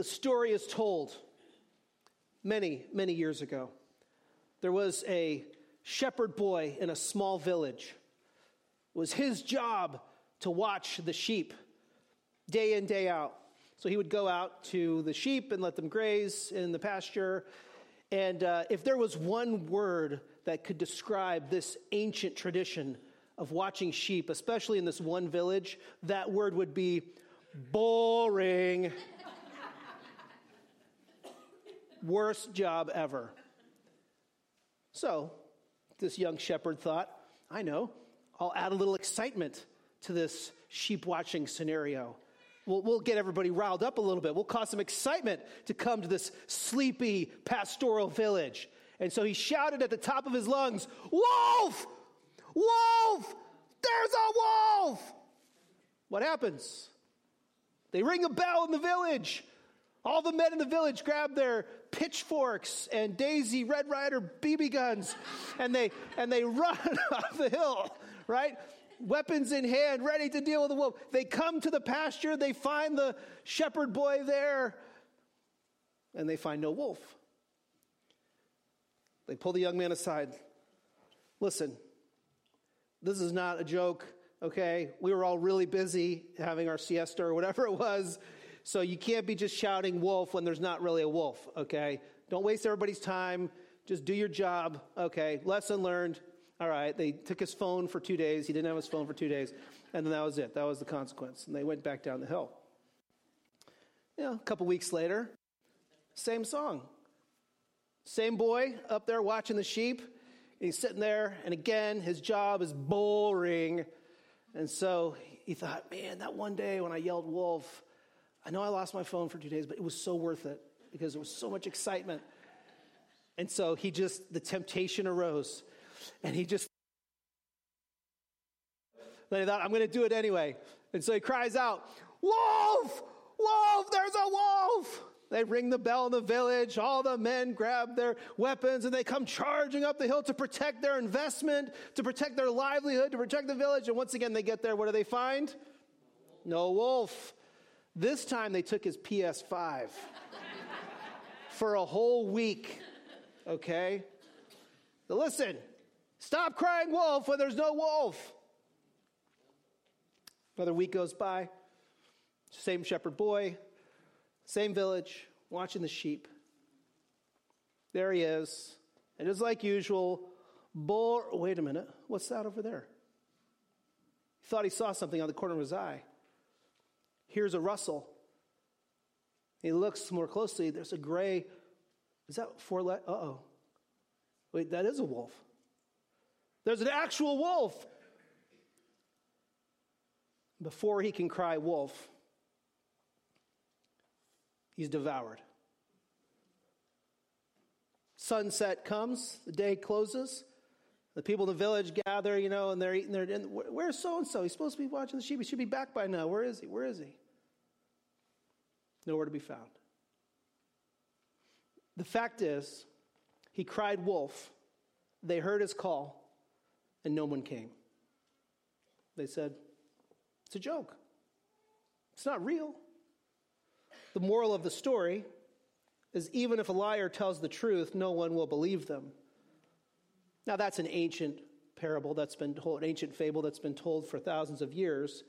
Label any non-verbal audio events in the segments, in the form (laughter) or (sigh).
The story is told many, many years ago. There was a shepherd boy in a small village. It was his job to watch the sheep day in, day out. So he would go out to the sheep and let them graze in the pasture. And uh, if there was one word that could describe this ancient tradition of watching sheep, especially in this one village, that word would be boring. Worst job ever. So, this young shepherd thought, I know, I'll add a little excitement to this sheep watching scenario. We'll, we'll, get everybody riled up a little bit. We'll cause some excitement to come to this sleepy pastoral village. And so he shouted at the top of his lungs, Wolf! Wolf! There's a wolf! What happens? They ring a bell in the village. All the men in the village grab their pitchforks and Daisy Red Ryder BB guns and they and they (laughs) run off the hill, right? Weapons in hand, ready to deal with the wolf. They come to the pasture, they find the shepherd boy there, and they find no wolf. They pull the young man aside. Listen, this is not a joke, okay? We were all really busy having our siesta or whatever it was. So you can't be just shouting wolf when there's not really a wolf, okay? Don't waste everybody's time. Just do your job, okay? Lesson learned. All right, they took his phone for two days. He didn't have his phone for two days. And then that was it. That was the consequence. And they went back down the hill. Know, a couple weeks later, same song. Same boy up there watching the sheep. he's sitting there, and again, his job is boring. And so he thought, man, that one day when I yelled wolf, I know I lost my phone for two days, but it was so worth it because there was so much excitement. And so he just, the temptation arose, and he just, then he thought, I'm going to do it anyway. And so he cries out, Wolf! Wolf! There's a wolf! They ring the bell in the village. All the men grab their weapons and they come charging up the hill to protect their investment, to protect their livelihood, to protect the village. And once again, they get there. What do they find? No wolf. This time they took his PS5 for a whole week. Okay? So listen, stop crying wolf when there's no wolf. Another week goes by. Same shepherd boy, same village, watching the sheep. There he is. And just like usual, bull. Wait a minute. What's that over there? He thought he saw something on the corner of his eye hears a rustle. He looks more closely. There's a gray. Is that four let? Uh oh. Wait, that is a wolf. There's an actual wolf. Before he can cry wolf, he's devoured. Sunset comes, the day closes. The people in the village gather, you know, and they're eating their. And where's so and so? He's supposed to be watching the sheep. He should be back by now. Where is he? Where is he? Nowhere to be found. The fact is, he cried wolf. They heard his call, and no one came. They said, It's a joke. It's not real. The moral of the story is even if a liar tells the truth, no one will believe them. Now, that's an ancient parable that's been told, an ancient fable that's been told for thousands of years.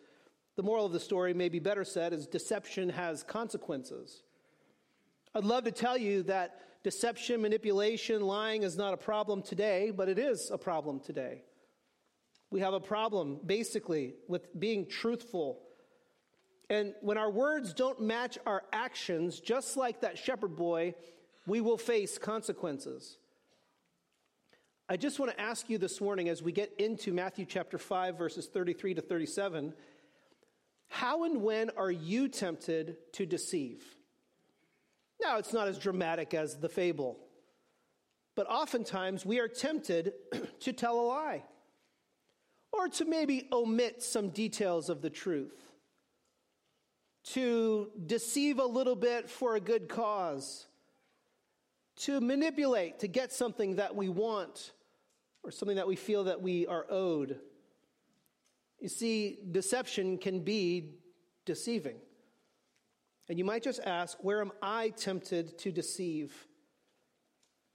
The moral of the story, may be better said, is deception has consequences. I'd love to tell you that deception, manipulation, lying is not a problem today, but it is a problem today. We have a problem, basically, with being truthful. And when our words don't match our actions, just like that shepherd boy, we will face consequences. I just want to ask you this morning as we get into Matthew chapter 5, verses 33 to 37, how and when are you tempted to deceive? Now, it's not as dramatic as the fable, but oftentimes we are tempted (clears throat) to tell a lie or to maybe omit some details of the truth, to deceive a little bit for a good cause, to manipulate to get something that we want or something that we feel that we are owed. You see, deception can be deceiving. And you might just ask, where am I tempted to deceive,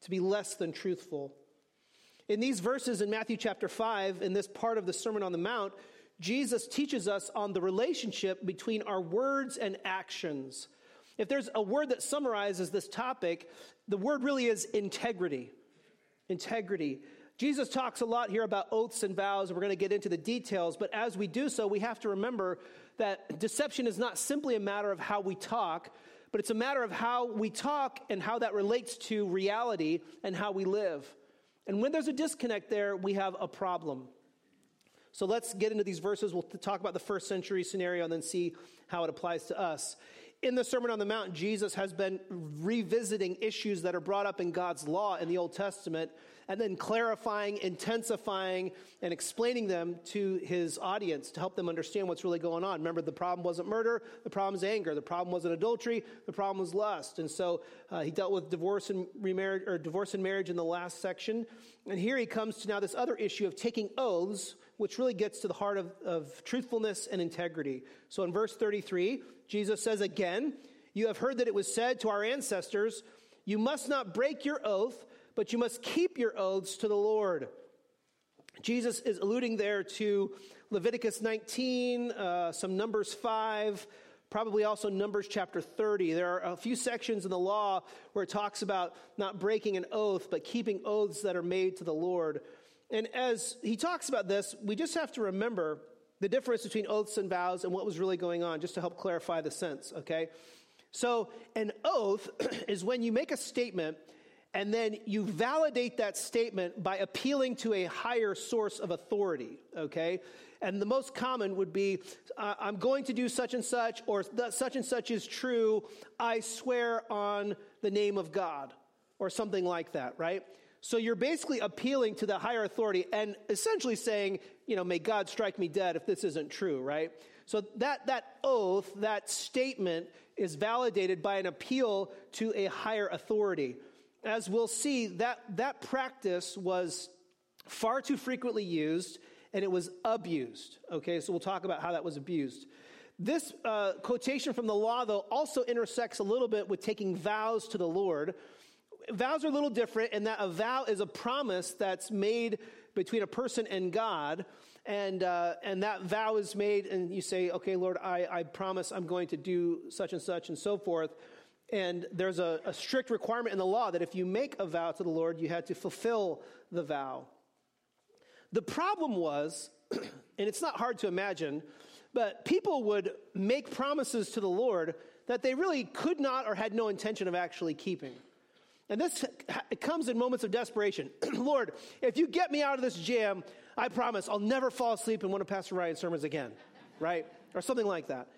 to be less than truthful? In these verses in Matthew chapter 5, in this part of the Sermon on the Mount, Jesus teaches us on the relationship between our words and actions. If there's a word that summarizes this topic, the word really is integrity. Integrity. Jesus talks a lot here about oaths and vows, we're going to get into the details, but as we do so, we have to remember that deception is not simply a matter of how we talk, but it's a matter of how we talk and how that relates to reality and how we live. And when there's a disconnect there, we have a problem. So let's get into these verses. We'll talk about the first century scenario and then see how it applies to us. In the Sermon on the Mount, Jesus has been revisiting issues that are brought up in God's law in the Old Testament and then clarifying, intensifying, and explaining them to his audience to help them understand what's really going on. Remember, the problem wasn't murder, the problem is anger, the problem wasn't adultery, the problem was lust. And so uh, he dealt with divorce and remarriage or divorce and marriage in the last section. And here he comes to now this other issue of taking oaths, which really gets to the heart of, of truthfulness and integrity. So in verse 33, Jesus says again, You have heard that it was said to our ancestors, You must not break your oath but you must keep your oaths to the Lord. Jesus is alluding there to Leviticus 19, uh, some Numbers 5, probably also Numbers chapter 30. There are a few sections in the law where it talks about not breaking an oath, but keeping oaths that are made to the Lord. And as he talks about this, we just have to remember the difference between oaths and vows and what was really going on, just to help clarify the sense, okay? So, an oath (clears throat) is when you make a statement and then you validate that statement by appealing to a higher source of authority, okay? And the most common would be, I'm going to do such and such, or such and such is true, I swear on the name of God, or something like that, right? So you're basically appealing to the higher authority and essentially saying, you know, may God strike me dead if this isn't true, right? So that, that oath, that statement is validated by an appeal to a higher authority as we'll see, that, that practice was far too frequently used and it was abused. Okay, so we'll talk about how that was abused. This uh, quotation from the law, though, also intersects a little bit with taking vows to the Lord. Vows are a little different in that a vow is a promise that's made between a person and God. And, uh, and that vow is made, and you say, okay, Lord, I, I promise I'm going to do such and such and so forth. And there's a, a, strict requirement in the law that if you make a vow to the Lord, you had to fulfill the vow. The problem was, (clears throat) and it's not hard to imagine, but people would make promises to the Lord that they really could not or had no intention of actually keeping. And this comes in moments of desperation. (clears throat) Lord, if you get me out of this jam, I promise I'll never fall asleep in one of Pastor Ryan's sermons again, right? Or something like that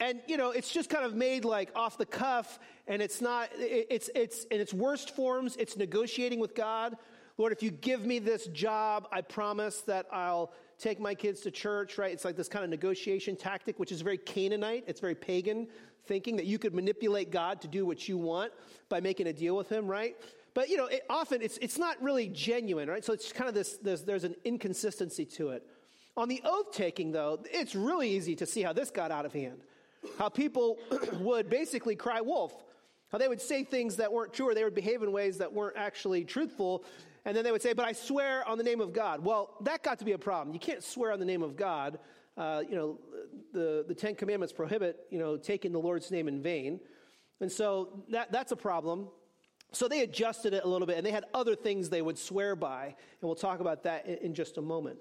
and you know it's just kind of made like off the cuff and it's not it's it's in its worst forms it's negotiating with god. Lord if you give me this job i promise that i'll take my kids to church right? It's like this kind of negotiation tactic which is very canaanite. It's very pagan thinking that you could manipulate god to do what you want by making a deal with him right? But you know it, often it's it's not really genuine right? So it's kind of this, this there's an inconsistency to it. On the oath taking though it's really easy to see how this got out of hand how people (clears throat) would basically cry wolf, how they would say things that weren't true or they would behave in ways that weren't actually truthful. And then they would say, But I swear on the name of God. Well, that got to be a problem. You can't swear on the name of God. Uh, you know, the, the Ten Commandments prohibit, you know, taking the Lord's name in vain. And so that, that's a problem. So they adjusted it a little bit, and they had other things they would swear by. And we'll talk about that in, in just a moment.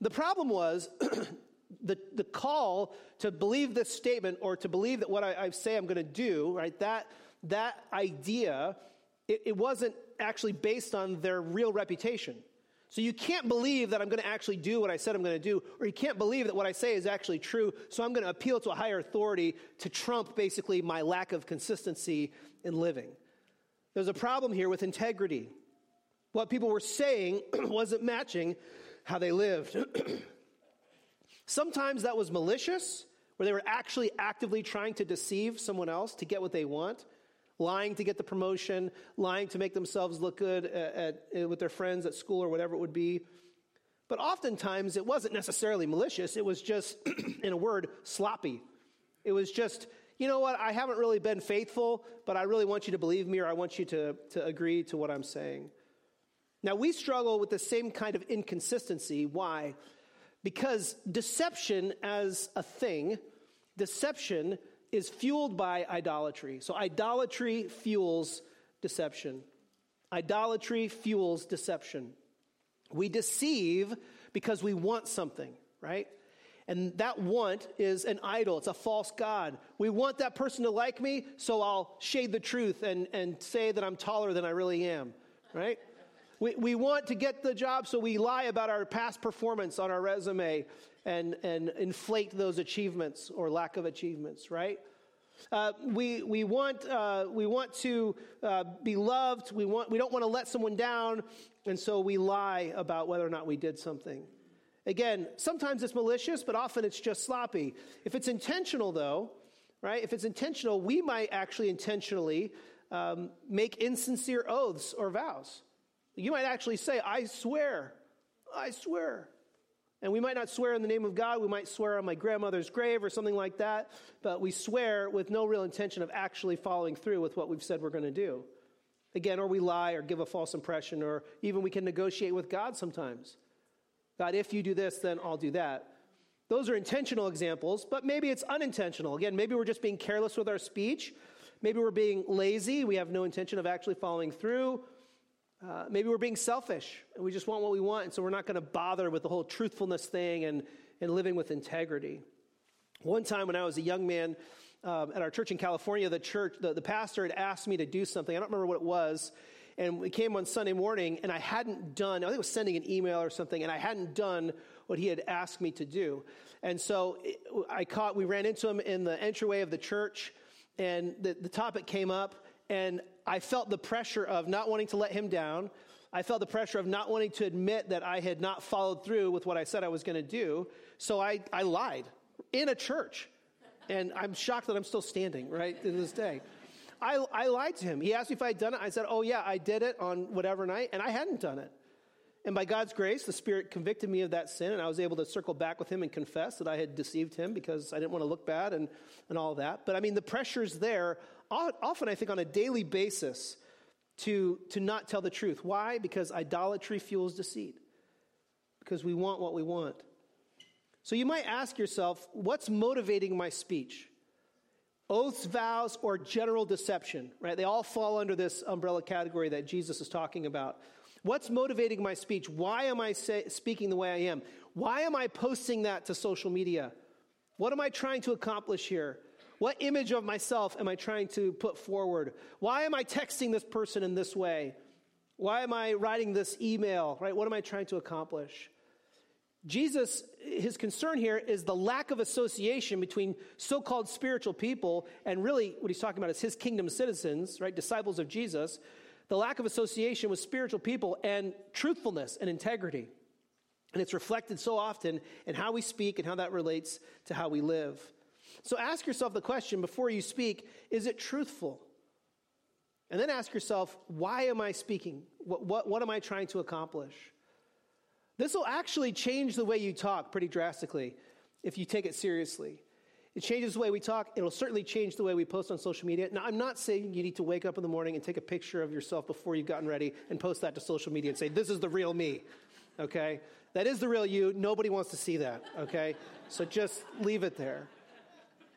The problem was (clears throat) the, the call to believe this statement or to believe that what I, I say I'm going to do, right, that, that idea, it, it wasn't actually based on their real reputation. So you can't believe that I'm going to actually do what I said I'm going to do, or you can't believe that what I say is actually true, so I'm going to appeal to a higher authority to trump basically my lack of consistency in living. There's a problem here with integrity. What people were saying (clears throat) wasn't matching how they lived. (clears throat) Sometimes that was malicious, where they were actually actively trying to deceive someone else to get what they want, lying to get the promotion, lying to make themselves look good at, at, with their friends at school or whatever it would be. But oftentimes it wasn't necessarily malicious, it was just, (clears throat) in a word, sloppy. It was just, you know what, I haven't really been faithful, but I really want you to believe me or I want you to, to agree to what I'm saying. Now, we struggle with the same kind of inconsistency. Why? Because deception as a thing, deception is fueled by idolatry. So, idolatry fuels deception. Idolatry fuels deception. We deceive because we want something, right? And that want is an idol, it's a false God. We want that person to like me, so I'll shade the truth and, and say that I'm taller than I really am, right? We, we want to get the job, so we lie about our past performance on our resume and, and inflate those achievements or lack of achievements, right? Uh, we, we, want, uh, we want to uh, be loved. We, want, we don't want to let someone down. And so we lie about whether or not we did something. Again, sometimes it's malicious, but often it's just sloppy. If it's intentional, though, right, if it's intentional, we might actually intentionally um, make insincere oaths or vows. You might actually say, I swear, I swear. And we might not swear in the name of God, we might swear on my grandmother's grave or something like that, but we swear with no real intention of actually following through with what we've said we're going to do. Again, or we lie or give a false impression, or even we can negotiate with God sometimes. God, if you do this, then I'll do that. Those are intentional examples, but maybe it's unintentional. Again, maybe we're just being careless with our speech. Maybe we're being lazy. We have no intention of actually following through. Uh, maybe we're being selfish and we just want what we want, and so we're not going to bother with the whole truthfulness thing and, and living with integrity. One time when I was a young man um, at our church in California, the church, the, the pastor had asked me to do something. I don't remember what it was and we came on Sunday morning, and I hadn't done, I think it was sending an email or something, and I hadn't done what he had asked me to do. And so I caught, we ran into him in the entryway of the church, and the, the topic came up, and I felt the pressure of not wanting to let him down. I felt the pressure of not wanting to admit that I had not followed through with what I said I was going to do. So I, I lied in a church. And I'm shocked that I'm still standing, right, to this day. I, I lied to him. He asked me if I had done it. I said, Oh, yeah, I did it on whatever night, and I hadn't done it. And by God's grace, the Spirit convicted me of that sin, and I was able to circle back with him and confess that I had deceived him because I didn't want to look bad and, and all that. But I mean, the pressure's there, often I think on a daily basis, to, to not tell the truth. Why? Because idolatry fuels deceit, because we want what we want. So you might ask yourself, what's motivating my speech? Oaths, vows, or general deception, right? They all fall under this umbrella category that Jesus is talking about. What's motivating my speech? Why am I say, speaking the way I am? Why am I posting that to social media? What am I trying to accomplish here? What image of myself am I trying to put forward? Why am I texting this person in this way? Why am I writing this email, right? What am I trying to accomplish? Jesus, his concern here is the lack of association between so called spiritual people and really what he's talking about is his kingdom citizens, right? Disciples of Jesus. The lack of association with spiritual people and truthfulness and integrity. And it's reflected so often in how we speak and how that relates to how we live. So ask yourself the question before you speak is it truthful? And then ask yourself, why am I speaking? What, what, what am I trying to accomplish? This will actually change the way you talk pretty drastically if you take it seriously. It changes the way we talk. It'll certainly change the way we post on social media. Now, I'm not saying you need to wake up in the morning and take a picture of yourself before you've gotten ready and post that to social media and say, this is the real me. Okay? That is the real you. Nobody wants to see that. Okay? So just leave it there.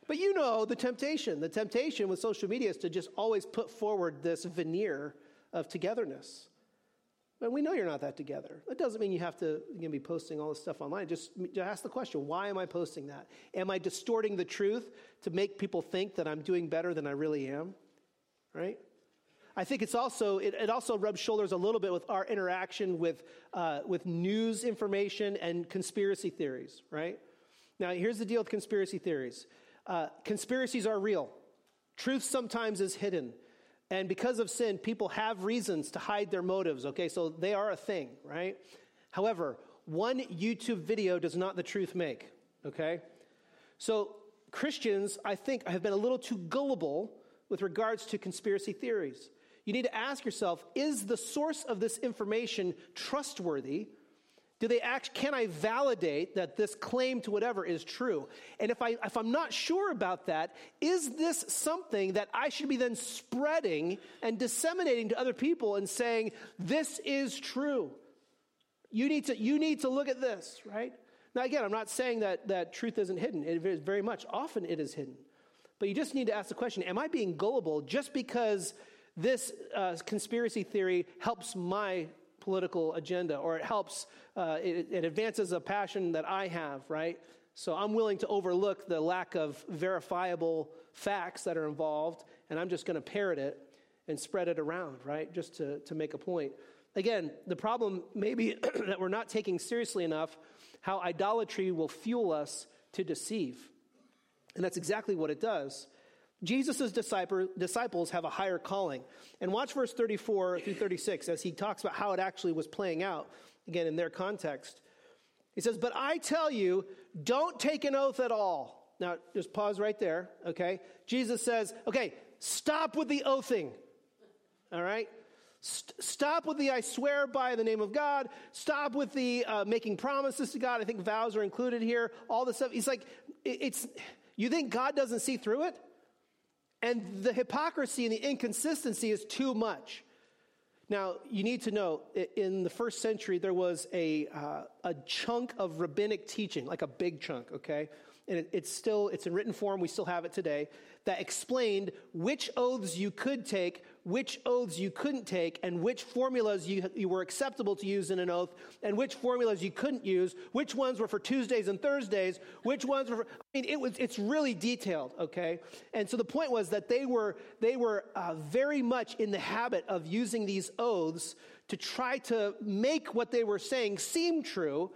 But you know the temptation. The temptation with social media is to just always put forward this veneer of togetherness. And we know you're not that together. That doesn't mean you have to you be posting all this stuff online. Just, just ask the question why am I posting that? Am I distorting the truth to make people think that I'm doing better than I really am? Right? I think it's also, it, it also rubs shoulders a little bit with our interaction with, uh, with news information and conspiracy theories, right? Now, here's the deal with conspiracy theories uh, conspiracies are real, truth sometimes is hidden. And because of sin, people have reasons to hide their motives, okay? So they are a thing, right? However, one YouTube video does not the truth make, okay? So Christians, I think, have been a little too gullible with regards to conspiracy theories. You need to ask yourself is the source of this information trustworthy? Do they act, can I validate that this claim to whatever is true? And if, I, if I'm not sure about that, is this something that I should be then spreading and disseminating to other people and saying, this is true? You need to, you need to look at this, right? Now, again, I'm not saying that, that truth isn't hidden. It is very much. Often it is hidden. But you just need to ask the question Am I being gullible just because this uh, conspiracy theory helps my political agenda or it helps, uh, it, it advances a passion that I have, right? So I'm willing to overlook the lack of verifiable facts that are involved, and I'm just going to parrot it and spread it around, right? Just to, to make a point. Again, the problem may be (clears throat) that we're not taking seriously enough how idolatry will fuel us to deceive. And that's exactly what it does. Jesus' disciples have a higher calling. And watch verse 34 through 36 as he talks about how it actually was playing out, again, in their context. He says, But I tell you, don't take an oath at all. Now, just pause right there, okay? Jesus says, Okay, stop with the oathing, all right? St- stop with the I swear by the name of God. Stop with the uh, making promises to God. I think vows are included here. All this stuff. He's like, it's, you think God doesn't see through it? And the hypocrisy and the inconsistency is too much. Now, you need to know, in the first century, there was a, uh, a chunk of rabbinic teaching, like a big chunk, okay? And it, it's still, it's in written form, we still have it today, that explained which oaths you could take, which oaths you couldn't take, and which formulas you, you were acceptable to use in an oath, and which formulas you couldn't use, which ones were for Tuesdays and Thursdays, which ones were for, I mean, it was, it's really detailed, okay? And so the point was that they were, they were uh, very much in the habit of using these oaths to try to make what they were saying seem true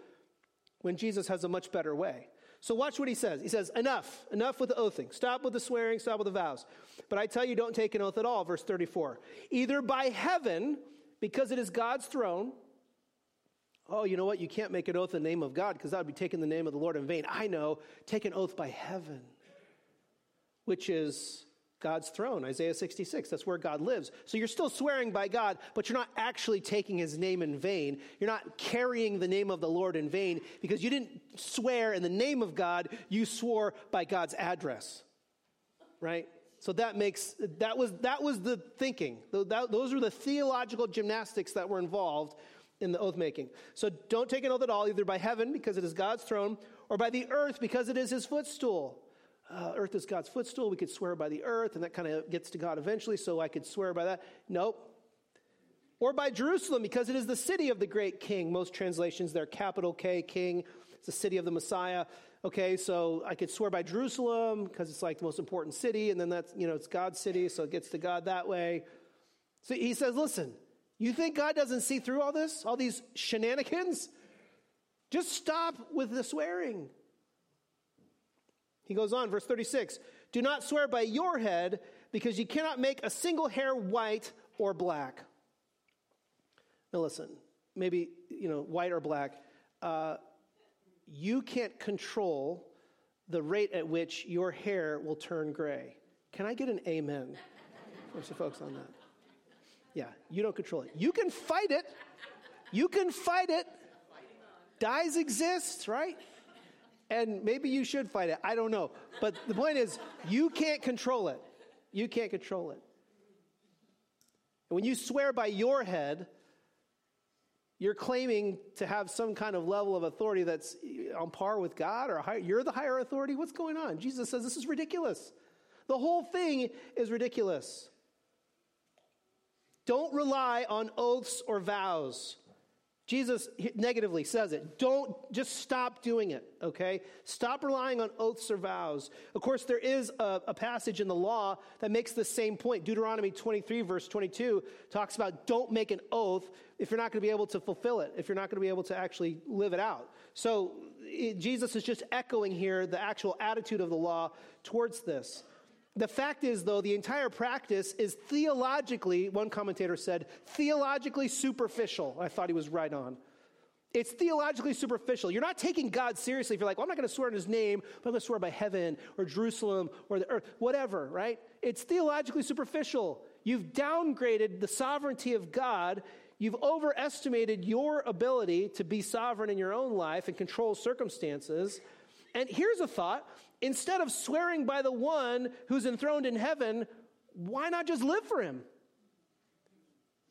when Jesus has a much better way. So watch what he says. He says, Enough, enough with the oathing. Stop with the swearing, stop with the vows. But I tell you, don't take an oath at all. Verse 34. Either by heaven, because it is God's throne. Oh, you know what? You can't make an oath in the name of God because that would be taking the name of the Lord in vain. I know. Take an oath by heaven, which is God's throne, Isaiah 66. That's where God lives. So you're still swearing by God, but you're not actually taking his name in vain. You're not carrying the name of the Lord in vain because you didn't swear in the name of God, you swore by God's address. Right? So that makes that was that was the thinking. those were the theological gymnastics that were involved in the oath making. So don't take an oath at all, either by heaven because it is God's throne, or by the earth because it is His footstool uh, earth is God's footstool. We could swear by the earth, and that kind of gets to God eventually, so I could swear by that. Nope. Or by Jerusalem, because it is the city of the great king. Most translations, they're capital K, king. It's the city of the Messiah. Okay, so I could swear by Jerusalem because it's like the most important city, and then that's, you know, it's God's city, so it gets to God that way. So he says, listen, you think God doesn't see through all this, all these shenanigans? Just stop with the swearing. He goes on, verse 36 Do not swear by your head, because you cannot make a single hair white or black. Now, listen, maybe, you know, white or black. Uh, you can't control the rate at which your hair will turn gray. Can I get an amen from some folks on that? Yeah, you don't control it. You can fight it. You can fight it. Dyes exist, right? And maybe you should fight it. I don't know. But the point is, you can't control it. You can't control it. And when you swear by your head, you're claiming to have some kind of level of authority that's on par with God or higher, you're the higher authority. What's going on? Jesus says this is ridiculous. The whole thing is ridiculous. Don't rely on oaths or vows. Jesus negatively says it. Don't just stop doing it, okay? Stop relying on oaths or vows. Of course, there is a, a, passage in the law that makes the same point. Deuteronomy 23, verse 22, talks about don't make an oath if you're not going to be able to fulfill it, if you're not going to be able to actually live it out. So it, Jesus is just echoing here the actual attitude of the law towards this. The fact is, though, the entire practice is theologically, one commentator said, theologically superficial. I thought he was right on. It's theologically superficial. You're not taking God seriously if you're like, well, I'm not going to swear in his name, but I'm going to swear by heaven or Jerusalem or the earth, whatever, right? It's theologically superficial. You've downgraded the sovereignty of God You've overestimated your ability to be sovereign in your own life and control circumstances. And here's a thought instead of swearing by the one who's enthroned in heaven, why not just live for him?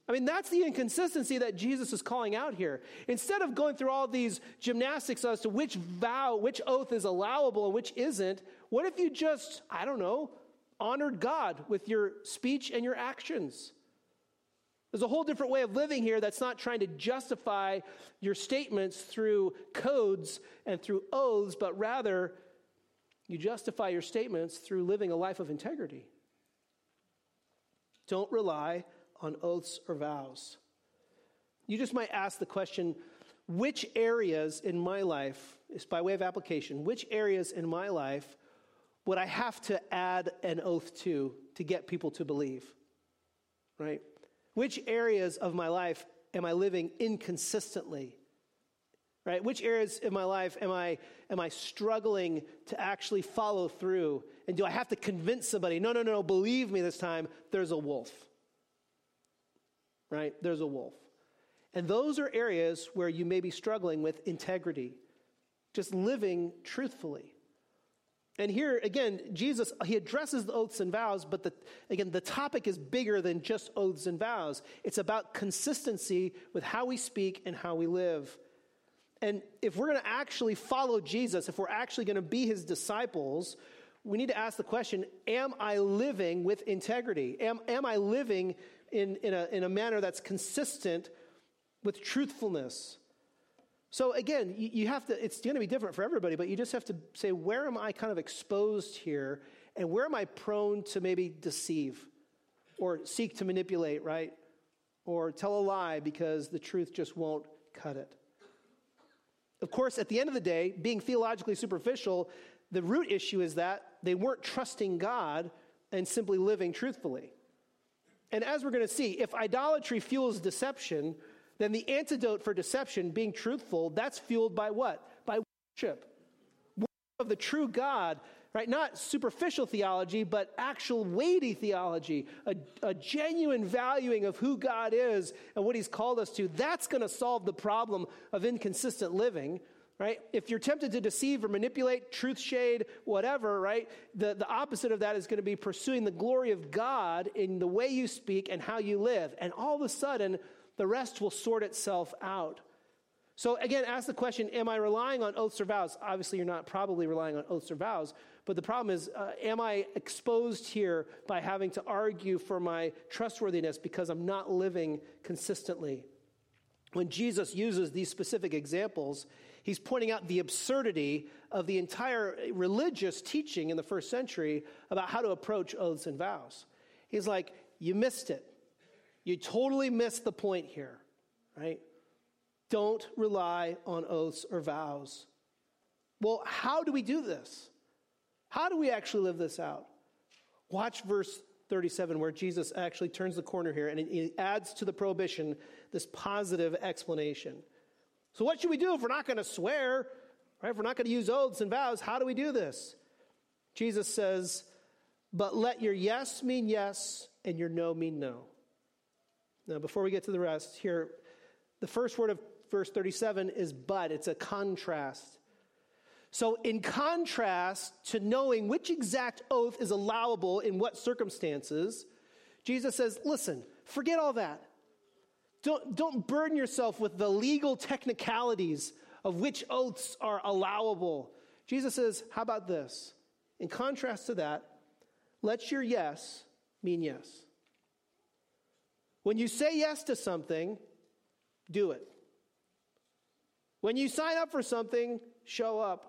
I mean, that's the inconsistency that Jesus is calling out here. Instead of going through all these gymnastics as to which vow, which oath is allowable and which isn't, what if you just, I don't know, honored God with your speech and your actions? There's a whole different way of living here that's not trying to justify your statements through codes and through oaths, but rather you justify your statements through living a life of integrity. Don't rely on oaths or vows. You just might ask the question which areas in my life, is by way of application, which areas in my life would I have to add an oath to to get people to believe? Right? Which areas of my life am I living inconsistently? Right? Which areas of my life am I am I struggling to actually follow through? And do I have to convince somebody, no, no, no, believe me this time, there's a wolf? Right? There's a wolf. And those are areas where you may be struggling with integrity, just living truthfully. And here, again, Jesus, he addresses the oaths and vows, but the, again, the topic is bigger than just oaths and vows. It's about consistency with how we speak and how we live. And if we're going to actually follow Jesus, if we're actually going to be his disciples, we need to ask the question Am I living with integrity? Am, am I living in, in, a, in a manner that's consistent with truthfulness? So again, you, you have to, it's going to be different for everybody, but you just have to say, where am I kind of exposed here? And where am I prone to maybe deceive or seek to manipulate, right? Or tell a lie because the truth just won't cut it. Of course, at the end of the day, being theologically superficial, the root issue is that they weren't trusting God and simply living truthfully. And as we're going to see, if idolatry fuels deception, then the antidote for deception, being truthful, that's fueled by what? By worship. Worship of the true God, right? Not superficial theology, but actual weighty theology, a, a genuine valuing of who God is and what He's called us to. That's going to solve the problem of inconsistent living right? If you're tempted to deceive or manipulate, truth shade, whatever, right? The, the opposite of that is going to be pursuing the glory of God in the way you speak and how you live. And all of a sudden, the rest will sort itself out. So, again, ask the question Am I relying on oaths or vows? Obviously, you're not probably relying on oaths or vows, but the problem is uh, Am I exposed here by having to argue for my trustworthiness because I'm not living consistently? When Jesus uses these specific examples, he's pointing out the absurdity of the entire religious teaching in the first century about how to approach oaths and vows. He's like, You missed it. You totally missed the point here, right? Don't rely on oaths or vows. Well, how do we do this? How do we actually live this out? Watch verse 37, where Jesus actually turns the corner here and he adds to the prohibition this positive explanation. So, what should we do if we're not going to swear, right? If we're not going to use oaths and vows, how do we do this? Jesus says, But let your yes mean yes and your no mean no. Now, before we get to the rest, here, the first word of verse 37 is but. It's a contrast. So, in contrast to knowing which exact oath is allowable in what circumstances, Jesus says, listen, forget all that. Don't, don't burden yourself with the legal technicalities of which oaths are allowable. Jesus says, how about this? In contrast to that, let your yes mean yes. When you say yes to something, do it. When you sign up for something, show up.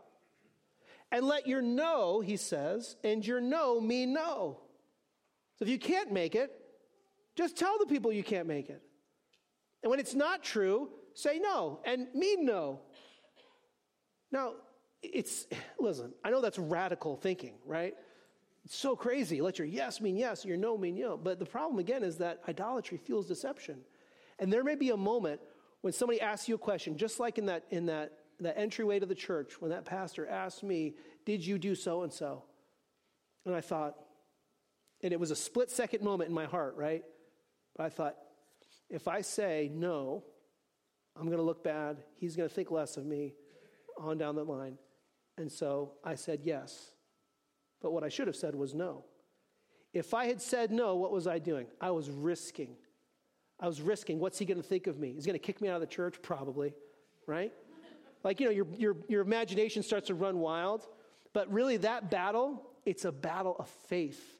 And let your no, he says, and your no mean no. So if you can't make it, just tell the people you can't make it. And when it's not true, say no and mean no. Now, it's, listen, I know that's radical thinking, right? So crazy. Let your yes mean yes, your no mean no. But the problem again is that idolatry fuels deception. And there may be a moment when somebody asks you a question, just like in that in that that entryway to the church, when that pastor asked me, Did you do so and so? And I thought, and it was a split second moment in my heart, right? But I thought, if I say no, I'm going to look bad. He's going to think less of me on down the line. And so I said yes. But what I should have said was no. If I had said no, what was I doing? I was risking. I was risking. What's he going to think of me? He's going to kick me out of the church? Probably, right? Like, you know, your, your, your imagination starts to run wild. But really, that battle, it's a battle of faith.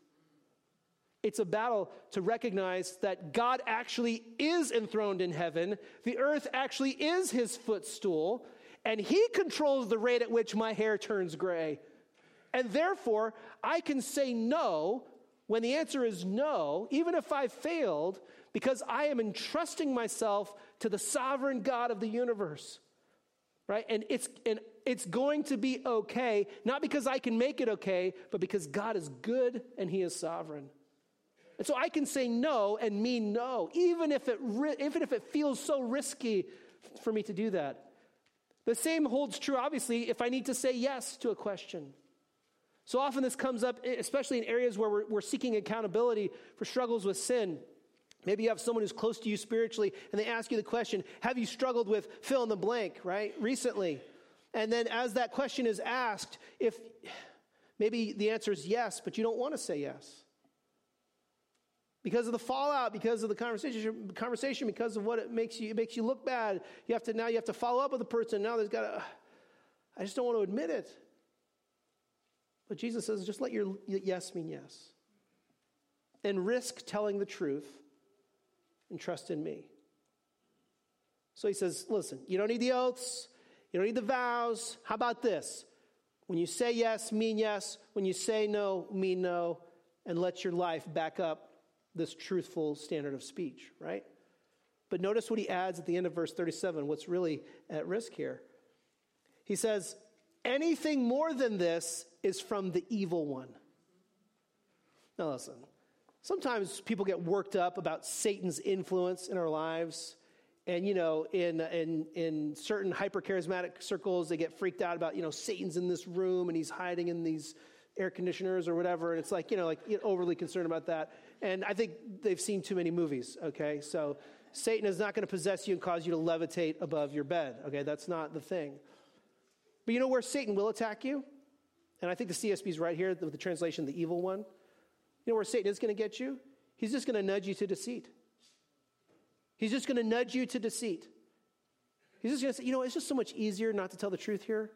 It's a battle to recognize that God actually is enthroned in heaven. The earth actually is his footstool, and he controls the rate at which my hair turns gray. And therefore, I can say no when the answer is no, even if I failed, because I am entrusting myself to the sovereign God of the universe. Right? And it's, and it's going to be okay, not because I can make it okay, but because God is good and he is sovereign. And so I can say no and mean no, even if it, even if it feels so risky for me to do that. The same holds true, obviously, if I need to say yes to a question. So often this comes up, eh, especially in areas where we're, we're seeking accountability for struggles with sin. Maybe you have someone who's close to you spiritually and they ask you the question, Have you struggled with fill in the blank, right, recently? And then as that question is asked, if maybe the answer is yes, but you don't want to say yes because of the fallout, because of the conversation, conversation, because of what it makes you, it makes you look bad. You have to now you have to follow up with the person. Now there's got to. I just don't want to admit it. But Jesus says, just let your yes mean yes, and risk telling the truth, and trust in me. So he says, listen, you don't need the oaths, you don't need the vows. How about this? When you say yes, mean yes. When you say no, mean no, and let your life back up this truthful standard of speech, right? But notice what he adds at the end of verse 37, what's really at risk here. He says, Anything more than this is from the evil one. Now, listen, sometimes people get worked up about Satan's influence in our lives. And, you know, in, in, in certain hyper charismatic circles, they get freaked out about, you know, Satan's in this room and he's hiding in these air conditioners or whatever. And it's like, you know, like you know, overly concerned about that. And I think they've seen too many movies, okay? So Satan is not going to possess you and cause you to levitate above your bed, okay? That's not the thing. But you know where Satan will attack you? And I think the CSB is right here with the translation, the evil one. You know where Satan is going to get you? He's just going to nudge you to deceit. He's just going to nudge you to deceit. He's just going to say, you know, it's just so much easier not to tell the truth here.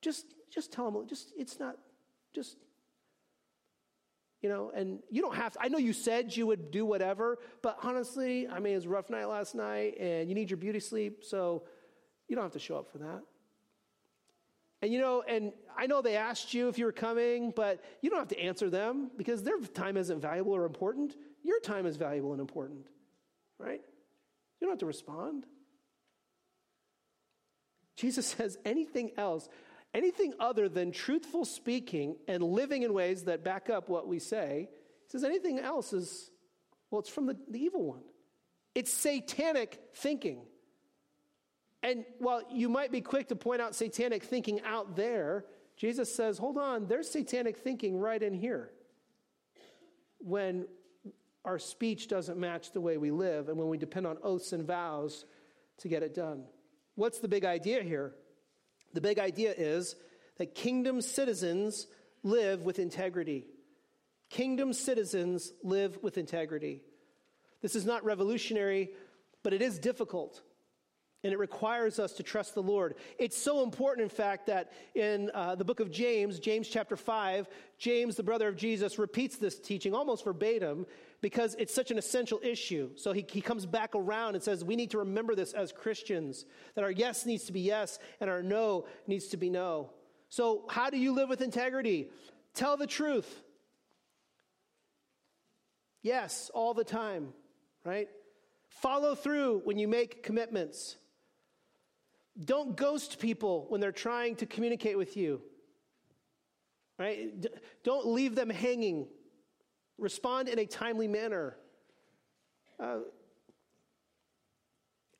Just, just tell him, just, it's not, just, you know, and you don't have to, I know you said you would do whatever, but honestly, I mean, it was a rough night last night and you need your beauty sleep, so you don't have to show up for that. And you know, and I know they asked you if you were coming, but you don't have to answer them because their time isn't valuable or important. Your time is valuable and important, right? You don't have to respond. Jesus (laughs) says anything else, anything other than truthful speaking and living in ways that back up what we say, he says anything else is, well, it's from the, the evil one. It's satanic thinking. And while you might be quick to point out satanic thinking out there, Jesus says, hold on, there's satanic thinking right in here. When our speech doesn't match the way we live and when we depend on oaths and vows to get it done. What's the big idea here? The big idea is that kingdom citizens live with integrity. Kingdom citizens live with integrity. This is not revolutionary, but it is difficult and it requires us to trust the Lord. It's so important, in fact, that in uh, the book of James, James chapter 5, James, the brother of Jesus, repeats this teaching almost verbatim because it's such an essential issue. So he, he comes back around and says, We need to remember this as Christians, that our yes needs to be yes and our no needs to be no. So, how do you live with integrity? Tell the truth. Yes, all the time, right? Follow through when you make commitments. Don't ghost people when they're trying to communicate with you. Right? Don't leave them hanging. Respond in a timely manner. Uh,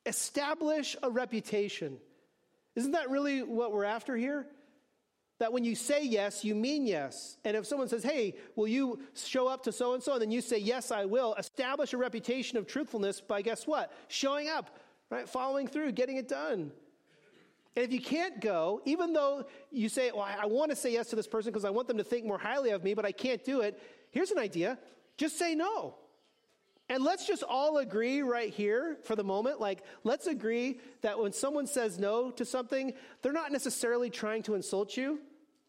establish a reputation. Isn't that really what we're after here? That when you say yes, you mean yes. And if someone says, hey, will you show up to so and so? And then you say, yes, I will, establish a reputation of truthfulness by guess what? Showing up, right? Following through, getting it done. And if you can't go, even though you say, well, I want to say yes to this person because I want them to think more highly of me, but I can't do it, here's an idea just say no. And let's just all agree right here for the moment. Like, let's agree that when someone says no to something, they're not necessarily trying to insult you.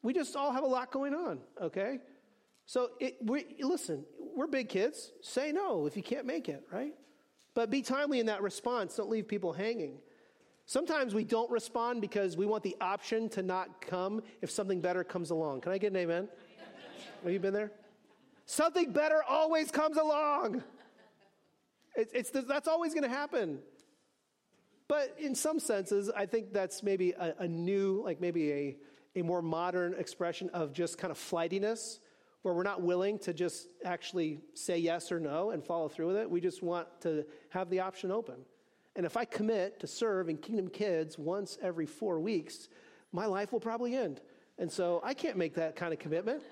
We just all have a lot going on, okay? So, it, we, listen, we're big kids. Say no if you can't make it, right? But be timely in that response. Don't leave people hanging. Sometimes we don't respond because we want the option to not come if something better comes along. Can I get an amen? Have you been there? Something better always comes along. It's, it's that's always going to happen. But in some senses, I think that's maybe a, a new, like maybe a, a more modern expression of just kind of flightiness, where we're not willing to just actually say yes or no and follow through with it. We just want to have the option open. And if I commit to serve in Kingdom Kids once every four weeks, my life will probably end. And so I can't make that kind of commitment,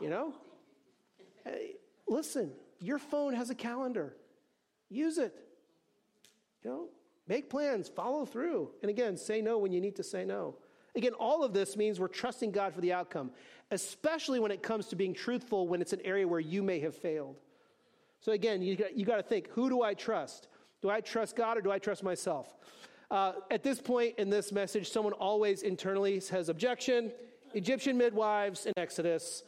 you know? Hey, listen, your phone has a calendar. Use it. You know, make plans, follow through. And again, say no when you need to say no. Again, all of this means we're trusting God for the outcome, especially when it comes to being truthful when it's an area where you may have failed. So again, you got, you got to think who do I trust? Do I trust God or do I trust myself? Uh, at this point in this message, someone always internally says objection. Egyptian midwives in Exodus,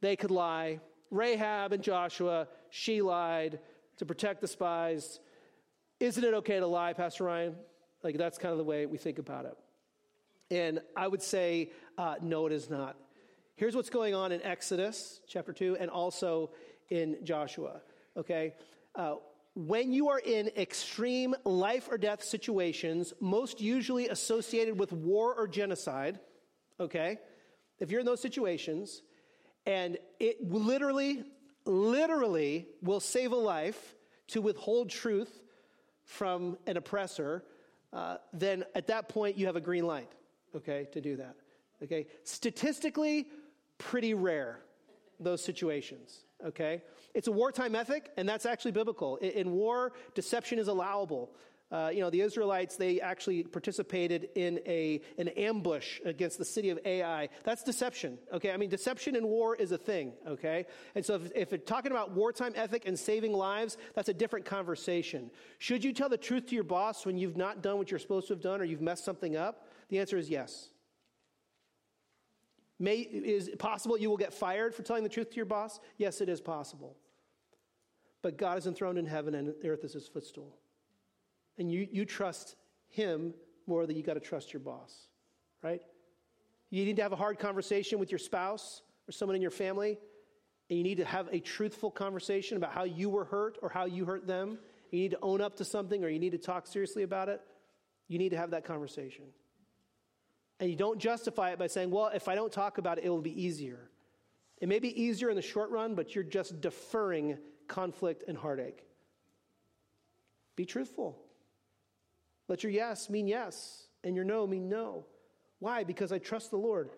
they could lie. Rahab and Joshua, she lied to protect the spies. Isn't it okay to lie, Pastor Ryan? Like, that's kind of the way we think about it. And I would say, uh, no, it is not. Here's what's going on in Exodus chapter 2 and also in Joshua, okay? Uh, when you are in extreme life or death situations, most usually associated with war or genocide, okay? If you're in those situations, and it literally literally will save a life to withhold truth from an oppressor, uh, then at that point you have a green light, okay, to do that. Okay? Statistically, pretty rare, those situations, okay? It's a wartime ethic, and that's actually biblical. In, in war, deception is allowable. Uh, you know, the Israelites, they actually participated in a, an ambush against the city of Ai. That's deception, okay? I mean, deception in war is a thing, okay? And so if, if you're talking about wartime ethic and saving lives, that's a different conversation. Should you tell the truth to your boss when you've not done what you're supposed to have done or you've messed something up? The answer is yes. May, is it possible you will get fired for telling the truth to your boss? Yes, it is possible. But God is enthroned in heaven and the earth is his footstool and you, you trust him more than you got to trust your boss, right? You need to have a hard conversation with your spouse or someone in your family, and you need to have a truthful conversation about how you were hurt or how you hurt them. You need to own up to something or you need to talk seriously about it. You need to have that conversation. And you don't justify it by saying, well, if I don't talk about it, it will be easier. It may be easier in the short run, but you're just deferring conflict and heartache. Be truthful. Let your yes mean yes, and your no mean no. Why? Because I trust the Lord.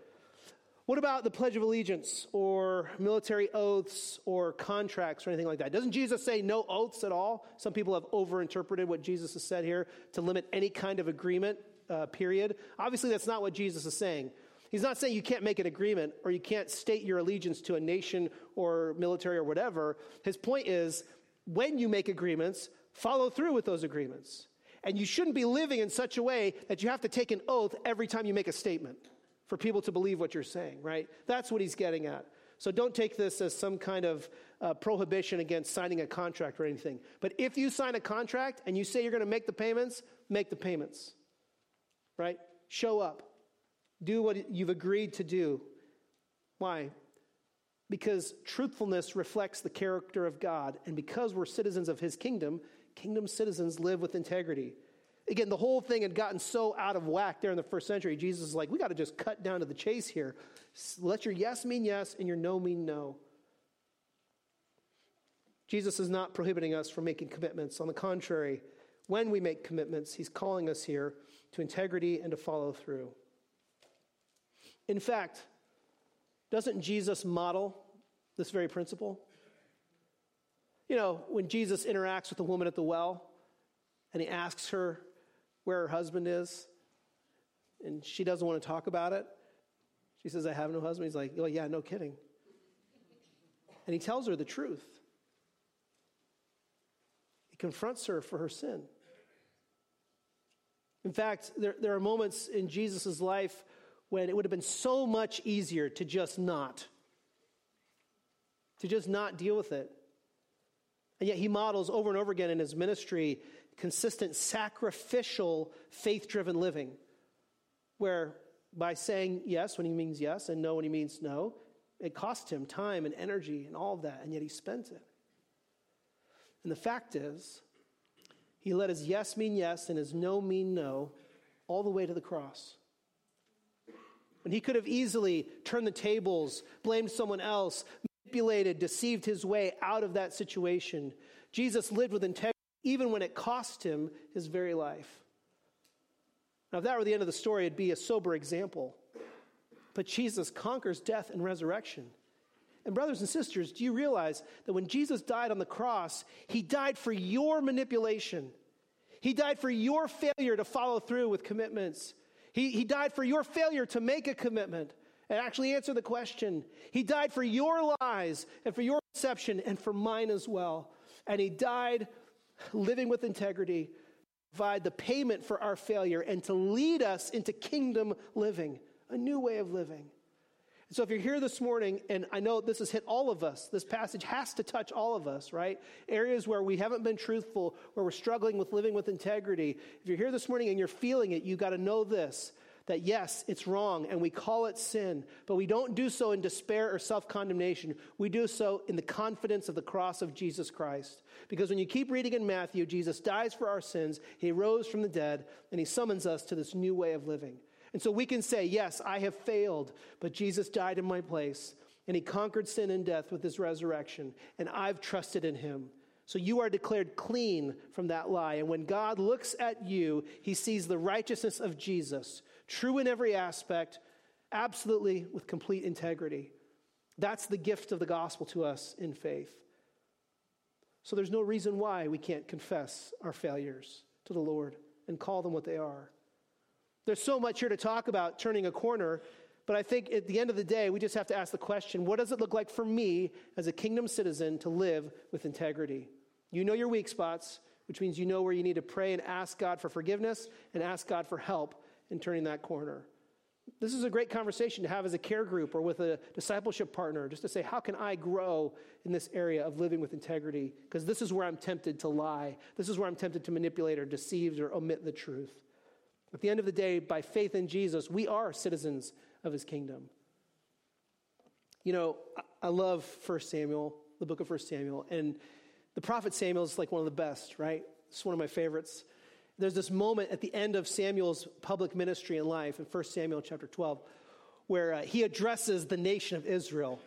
What about the Pledge of Allegiance or military oaths or contracts or anything like that? Doesn't Jesus say no oaths at all? Some people have overinterpreted what Jesus has said here to limit any kind of agreement, uh, period. Obviously, that's not what Jesus is saying. He's not saying you can't make an agreement or you can't state your allegiance to a nation or military or whatever. His point is when you make agreements, follow through with those agreements. And you shouldn't be living in such a way that you have to take an oath every time you make a statement for people to believe what you're saying, right? That's what he's getting at. So don't take this as some kind of uh, prohibition against signing a contract or anything. But if you sign a contract and you say you're going to make the payments, make the payments, right? Show up. Do what you've agreed to do. Why? Because truthfulness reflects the character of God. And because we're citizens of his kingdom, kingdom citizens live with integrity. Again, the whole thing had gotten so out of whack there in the first century. Jesus is like, we got to just cut down to the chase here. Let your yes mean yes and your no mean no. Jesus is not prohibiting us from making commitments. On the contrary, when we make commitments, he's calling us here to integrity and to follow through. In fact, doesn't Jesus model this very principle? You know, when Jesus interacts with the woman at the well and he asks her where her husband is, and she doesn't want to talk about it, she says, I have no husband. He's like, Oh, yeah, no kidding. And he tells her the truth. He confronts her for her sin. In fact, there, there are moments in Jesus' life when it would have been so much easier to just not, to just not deal with it. And yet he models over and over again in his ministry consistent sacrificial, faith driven living, where by saying yes when he means yes and no when he means no, it cost him time and energy and all of that, and yet he spent it. And the fact is, he let his yes mean yes and his no mean no all the way to the cross. When he could have easily turned the tables, blamed someone else, manipulated, deceived his way out of that situation, Jesus lived with integrity even when it cost him his very life. Now, if that were the end of the story, it'd be a sober example. But Jesus conquers death and resurrection. And, brothers and sisters, do you realize that when Jesus died on the cross, he died for your manipulation? He died for your failure to follow through with commitments. He, he died for your failure to make a commitment and actually answer the question. He died for your lies and for your deception and for mine as well. And he died living with integrity, provide the payment for our failure, and to lead us into kingdom living, a new way of living. So if you're here this morning, and I know this has hit all of us, this passage has to touch all of us, right? Areas where we haven't been truthful, where we're struggling with living with integrity. If you're here this morning and you're feeling it, you've got to know this that yes, it's wrong and we call it sin, but we don't do so in despair or self condemnation. We do so in the confidence of the cross of Jesus Christ. Because when you keep reading in Matthew, Jesus dies for our sins, he rose from the dead, and he summons us to this new way of living. And so we can say, Yes, I have failed, but Jesus died in my place, and he conquered sin and death with his resurrection, and I've trusted in him. So you are declared clean from that lie. And when God looks at you, he sees the righteousness of Jesus, true in every aspect, absolutely with complete integrity. That's the gift of the gospel to us in faith. So there's no reason why we can't confess our failures to the Lord and call them what they are. There's so much here to talk about turning a corner, but I think at the end of the day, we just have to ask the question what does it look like for me as a kingdom citizen to live with integrity? You know your weak spots, which means you know where you need to pray and ask God for forgiveness and ask God for help in turning that corner. This is a great conversation to have as a care group or with a discipleship partner, just to say, how can I grow in this area of living with integrity? Because this is where I'm tempted to lie. This is where I'm tempted to manipulate or deceive or omit the truth. At the end of the day, by faith in Jesus, we are citizens of his kingdom. You know, I love 1 Samuel, the book of 1 Samuel, and the prophet Samuel is like one of the best, right? It's one of my favorites. There's this moment at the end of Samuel's public ministry in life in 1 Samuel chapter 12 where uh, he addresses the nation of Israel.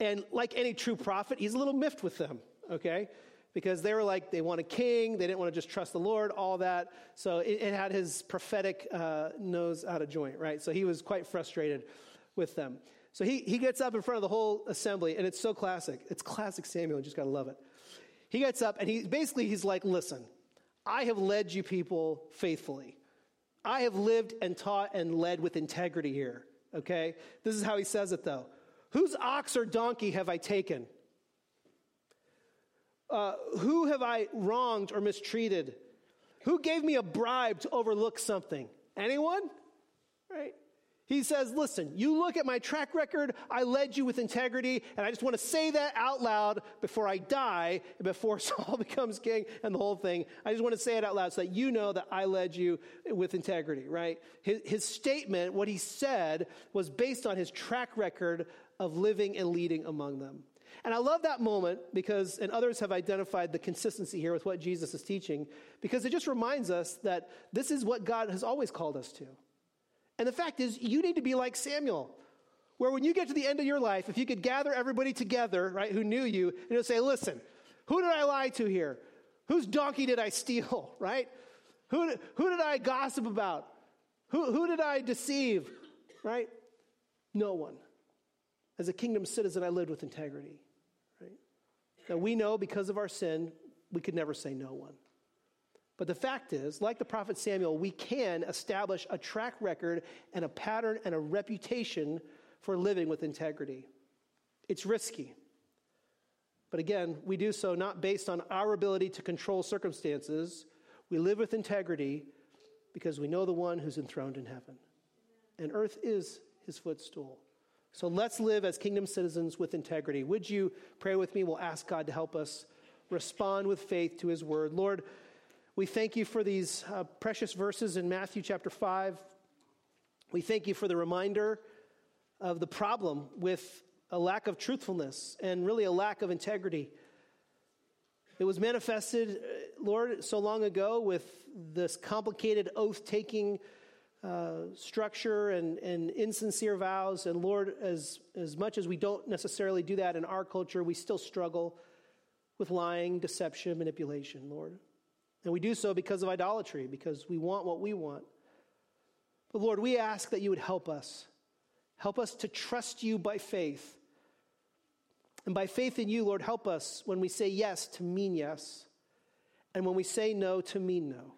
And like any true prophet, he's a little miffed with them, okay? Because they were like, they want a king, they didn't want to just trust the Lord, all that. So it, it had his prophetic uh, nose out of joint, right? So he was quite frustrated with them. So he, he gets up in front of the whole assembly, and it's so classic. It's classic Samuel, you just got to love it. He gets up, and he basically, he's like, listen, I have led you people faithfully. I have lived and taught and led with integrity here, okay? This is how he says it, though. Whose ox or donkey have I taken? Uh, who have I wronged or mistreated? Who gave me a bribe to overlook something? Anyone? Right? He says, Listen, you look at my track record, I led you with integrity, and I just want to say that out loud before I die, before (laughs) Saul becomes king and the whole thing. I just want to say it out loud so that you know that I led you with integrity, right? His, his statement, what he said, was based on his track record of living and leading among them. And I love that moment because, and others have identified the consistency here with what Jesus is teaching, because it just reminds us that this is what God has always called us to. And the fact is, you need to be like Samuel, where when you get to the end of your life, if you could gather everybody together, right, who knew you, and you'll say, listen, who did I lie to here? Whose donkey did I steal, (laughs) right? Who, who did I gossip about? Who, who did I deceive, right? No one. As a kingdom citizen, I lived with integrity. Right? Now we know because of our sin, we could never say no one. But the fact is, like the prophet Samuel, we can establish a track record and a pattern and a reputation for living with integrity. It's risky. But again, we do so not based on our ability to control circumstances. We live with integrity because we know the one who's enthroned in heaven. And earth is his footstool. So let's live as kingdom citizens with integrity. Would you pray with me? We'll ask God to help us respond with faith to his word. Lord, we thank you for these uh, precious verses in Matthew chapter 5. We thank you for the reminder of the problem with a lack of truthfulness and really a lack of integrity. It was manifested, uh, Lord, so long ago with this complicated oath taking uh, structure and, and insincere vows. And Lord, as, as much as we don't necessarily do that in our culture, we still struggle with lying, deception, manipulation, Lord. And we do so because of idolatry, because we want what we want. But Lord, we ask that you would help us. Help us to trust you by faith. And by faith in you, Lord, help us when we say yes to mean yes, and when we say no to mean no.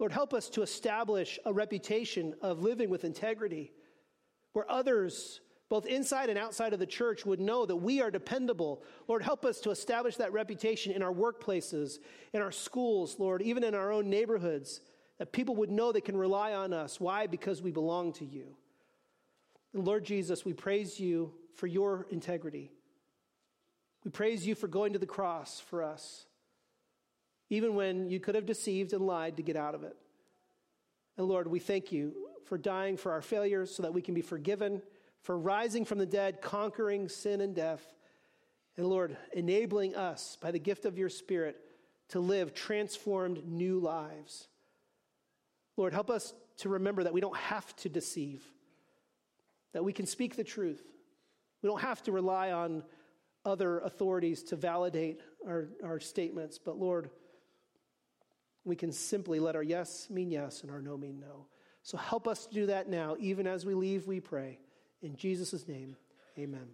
Lord, help us to establish a reputation of living with integrity where others, both inside and outside of the church, would know that we are dependable. Lord, help us to establish that reputation in our workplaces, in our schools, Lord, even in our own neighborhoods, that people would know they can rely on us. Why? Because we belong to you. And Lord Jesus, we praise you for your integrity. We praise you for going to the cross for us even when you could have deceived and lied to get out of it. And Lord, we thank you for dying for our failures so that we can be forgiven, for rising from the dead, conquering sin and death. And Lord, enabling us by the gift of your Spirit to live transformed new lives. Lord, help us to remember that we don't have to deceive, that we can speak the truth. We don't have to rely on other authorities to validate our, our statements, but Lord, we can simply let our yes mean yes and our no mean no. So help us to do that now, even as we leave, we pray. In Jesus' name, amen.